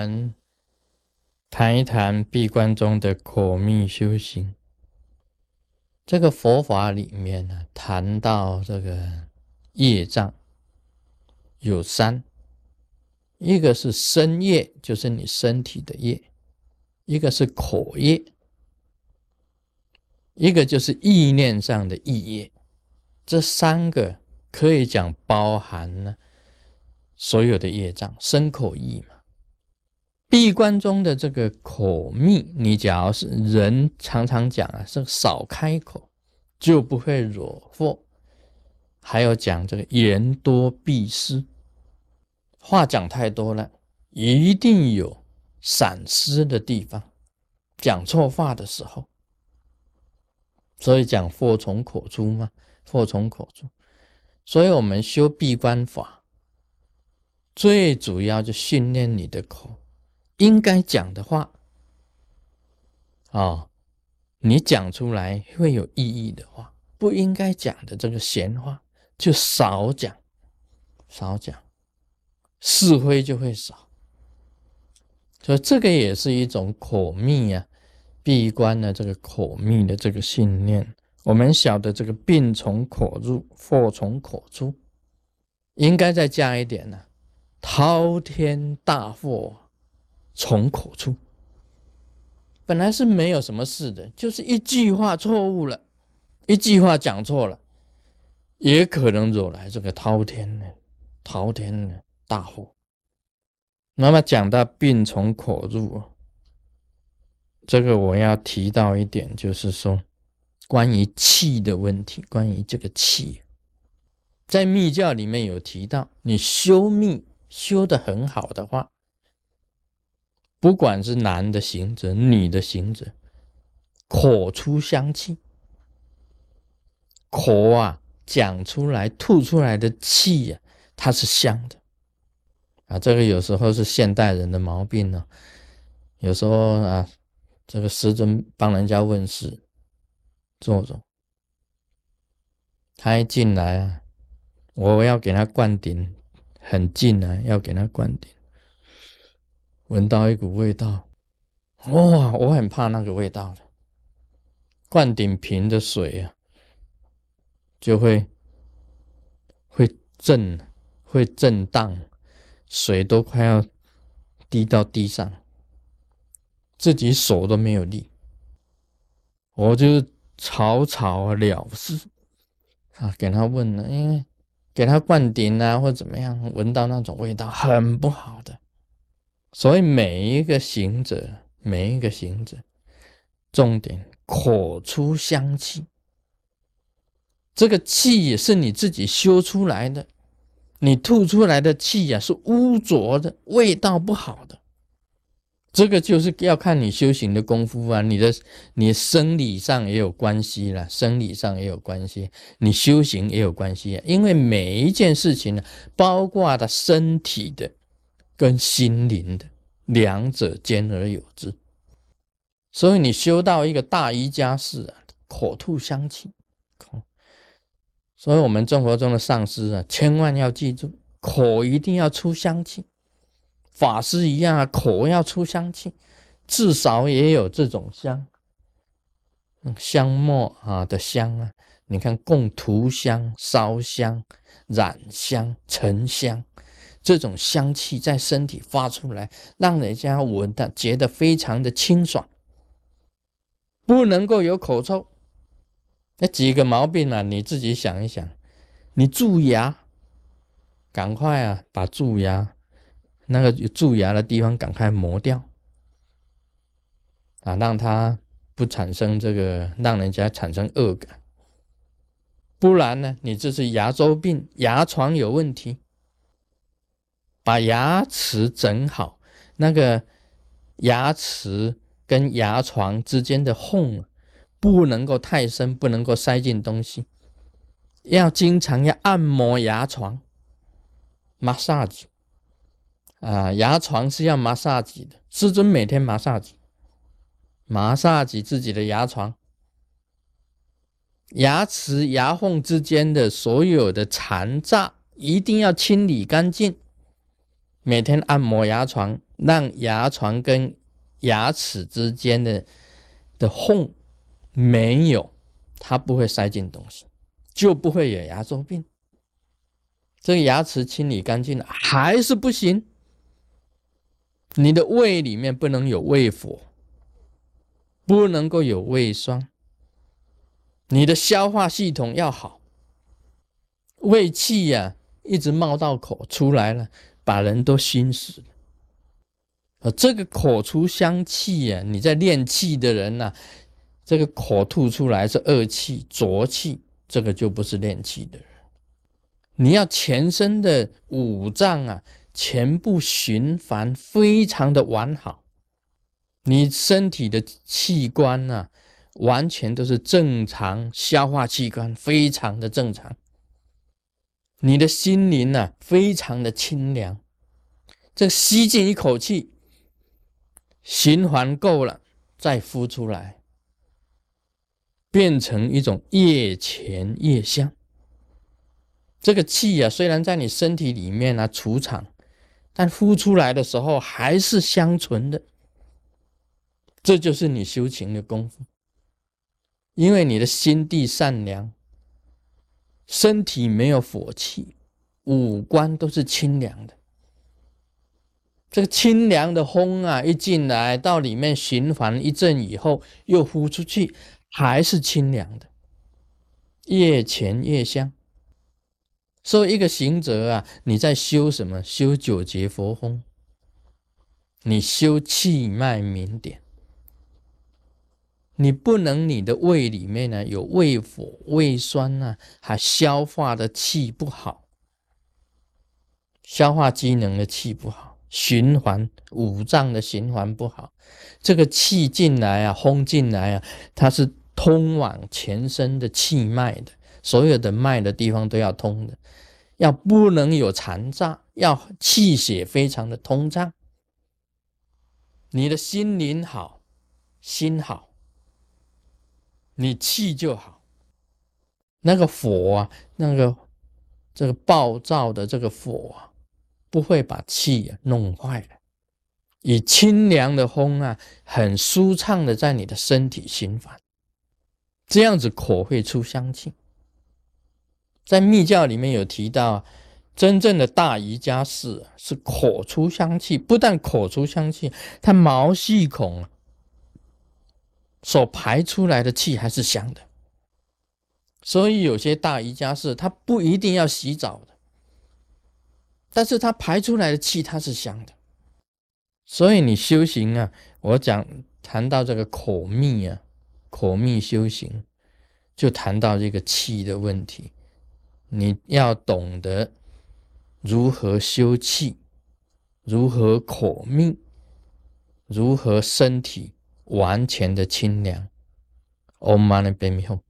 们谈一谈闭关中的口密修行。这个佛法里面呢，谈到这个业障有三，一个是身业，就是你身体的业；一个是口业；一个就是意念上的意业。这三个可以讲包含了所有的业障，身口意嘛。闭关中的这个口密，你假要是人常常讲啊，是少开口就不会惹祸。还有讲这个言多必失，话讲太多了，一定有闪失的地方，讲错话的时候，所以讲祸从口出嘛，祸从口出。所以我们修闭关法，最主要就训练你的口。应该讲的话，啊，你讲出来会有意义的话；不应该讲的这个闲话，就少讲，少讲，是非就会少。所以这个也是一种口密啊，闭关的这个口密的这个信念。我们晓得这个病从口入，祸从口出，应该再加一点呢，滔天大祸。从口出，本来是没有什么事的，就是一句话错误了，一句话讲错了，也可能惹来这个滔天的滔天的大祸。那么讲到病从口入，这个我要提到一点，就是说关于气的问题，关于这个气，在密教里面有提到，你修密修的很好的话。不管是男的行者，女的行者，口出香气，口啊讲出来、吐出来的气呀，它是香的啊。这个有时候是现代人的毛病呢。有时候啊，这个师尊帮人家问事，坐着，他一进来啊，我要给他灌顶，很近啊，要给他灌顶。闻到一股味道，哇！我很怕那个味道的。灌顶瓶的水啊，就会会震，会震荡，水都快要滴到地上，自己手都没有力，我就草草了事啊，给他问了，因为给他灌顶啊，或怎么样，闻到那种味道很不好的。所以每一个行者，每一个行者，重点口出香气，这个气也是你自己修出来的，你吐出来的气呀是污浊的，味道不好的，这个就是要看你修行的功夫啊，你的你生理上也有关系了，生理上也有关系，你修行也有关系啊，因为每一件事情呢，包括的身体的。跟心灵的两者兼而有之，所以你修到一个大瑜伽士啊，口吐香气，口。所以我们中国中的上师啊，千万要记住，口一定要出香气。法师一样啊，口要出香气，至少也有这种香，香末啊的香啊，你看供涂香、烧香、染香、沉香。这种香气在身体发出来，让人家闻的觉得非常的清爽，不能够有口臭。那几个毛病啊，你自己想一想。你蛀牙，赶快啊，把蛀牙那个蛀牙的地方赶快磨掉啊，让它不产生这个让人家产生恶感。不然呢，你这是牙周病，牙床有问题。把牙齿整好，那个牙齿跟牙床之间的缝不能够太深，不能够塞进东西，要经常要按摩牙床，massage 啊，牙床是要 massage 的，师尊每天 massage，massage 自己的牙床，牙齿牙缝之间的所有的残渣一定要清理干净。每天按摩牙床，让牙床跟牙齿之间的的缝没有，它不会塞进东西，就不会有牙周病。这个牙齿清理干净了还是不行，你的胃里面不能有胃火，不能够有胃酸，你的消化系统要好，胃气呀一直冒到口出来了，把人都熏死了。啊，这个口出香气呀，你在练气的人呐，这个口吐出来是恶气浊气，这个就不是练气的人。你要全身的五脏啊，全部循环非常的完好，你身体的器官呢，完全都是正常，消化器官非常的正常，你的心灵呢，非常的清凉。这吸进一口气，循环够了，再呼出来，变成一种越潜越香。这个气啊，虽然在你身体里面呢储藏，但呼出来的时候还是相存的。这就是你修行的功夫，因为你的心地善良，身体没有火气，五官都是清凉的。这个清凉的风啊，一进来到里面循环一阵以后，又呼出去，还是清凉的，越潜越香。所以，一个行者啊，你在修什么？修九节佛风，你修气脉明点。你不能，你的胃里面呢有胃火、胃酸呢，还消化的气不好，消化机能的气不好，循环五脏的循环不好。这个气进来啊，轰进来啊，它是通往全身的气脉的。所有的脉的地方都要通的，要不能有残渣，要气血非常的通畅。你的心灵好，心好，你气就好。那个火啊，那个这个暴躁的这个火啊，不会把气啊弄坏了。以清凉的风啊，很舒畅的在你的身体循环，这样子口会出香气。在密教里面有提到，真正的大瑜伽士是口出香气，不但口出香气，他毛细孔所排出来的气还是香的。所以有些大瑜伽士他不一定要洗澡的，但是他排出来的气他是香的。所以你修行啊，我讲谈到这个口密啊，口密修行，就谈到这个气的问题。你要懂得如何修气，如何口命，如何身体完全的清凉。Om Mani Padme Hum。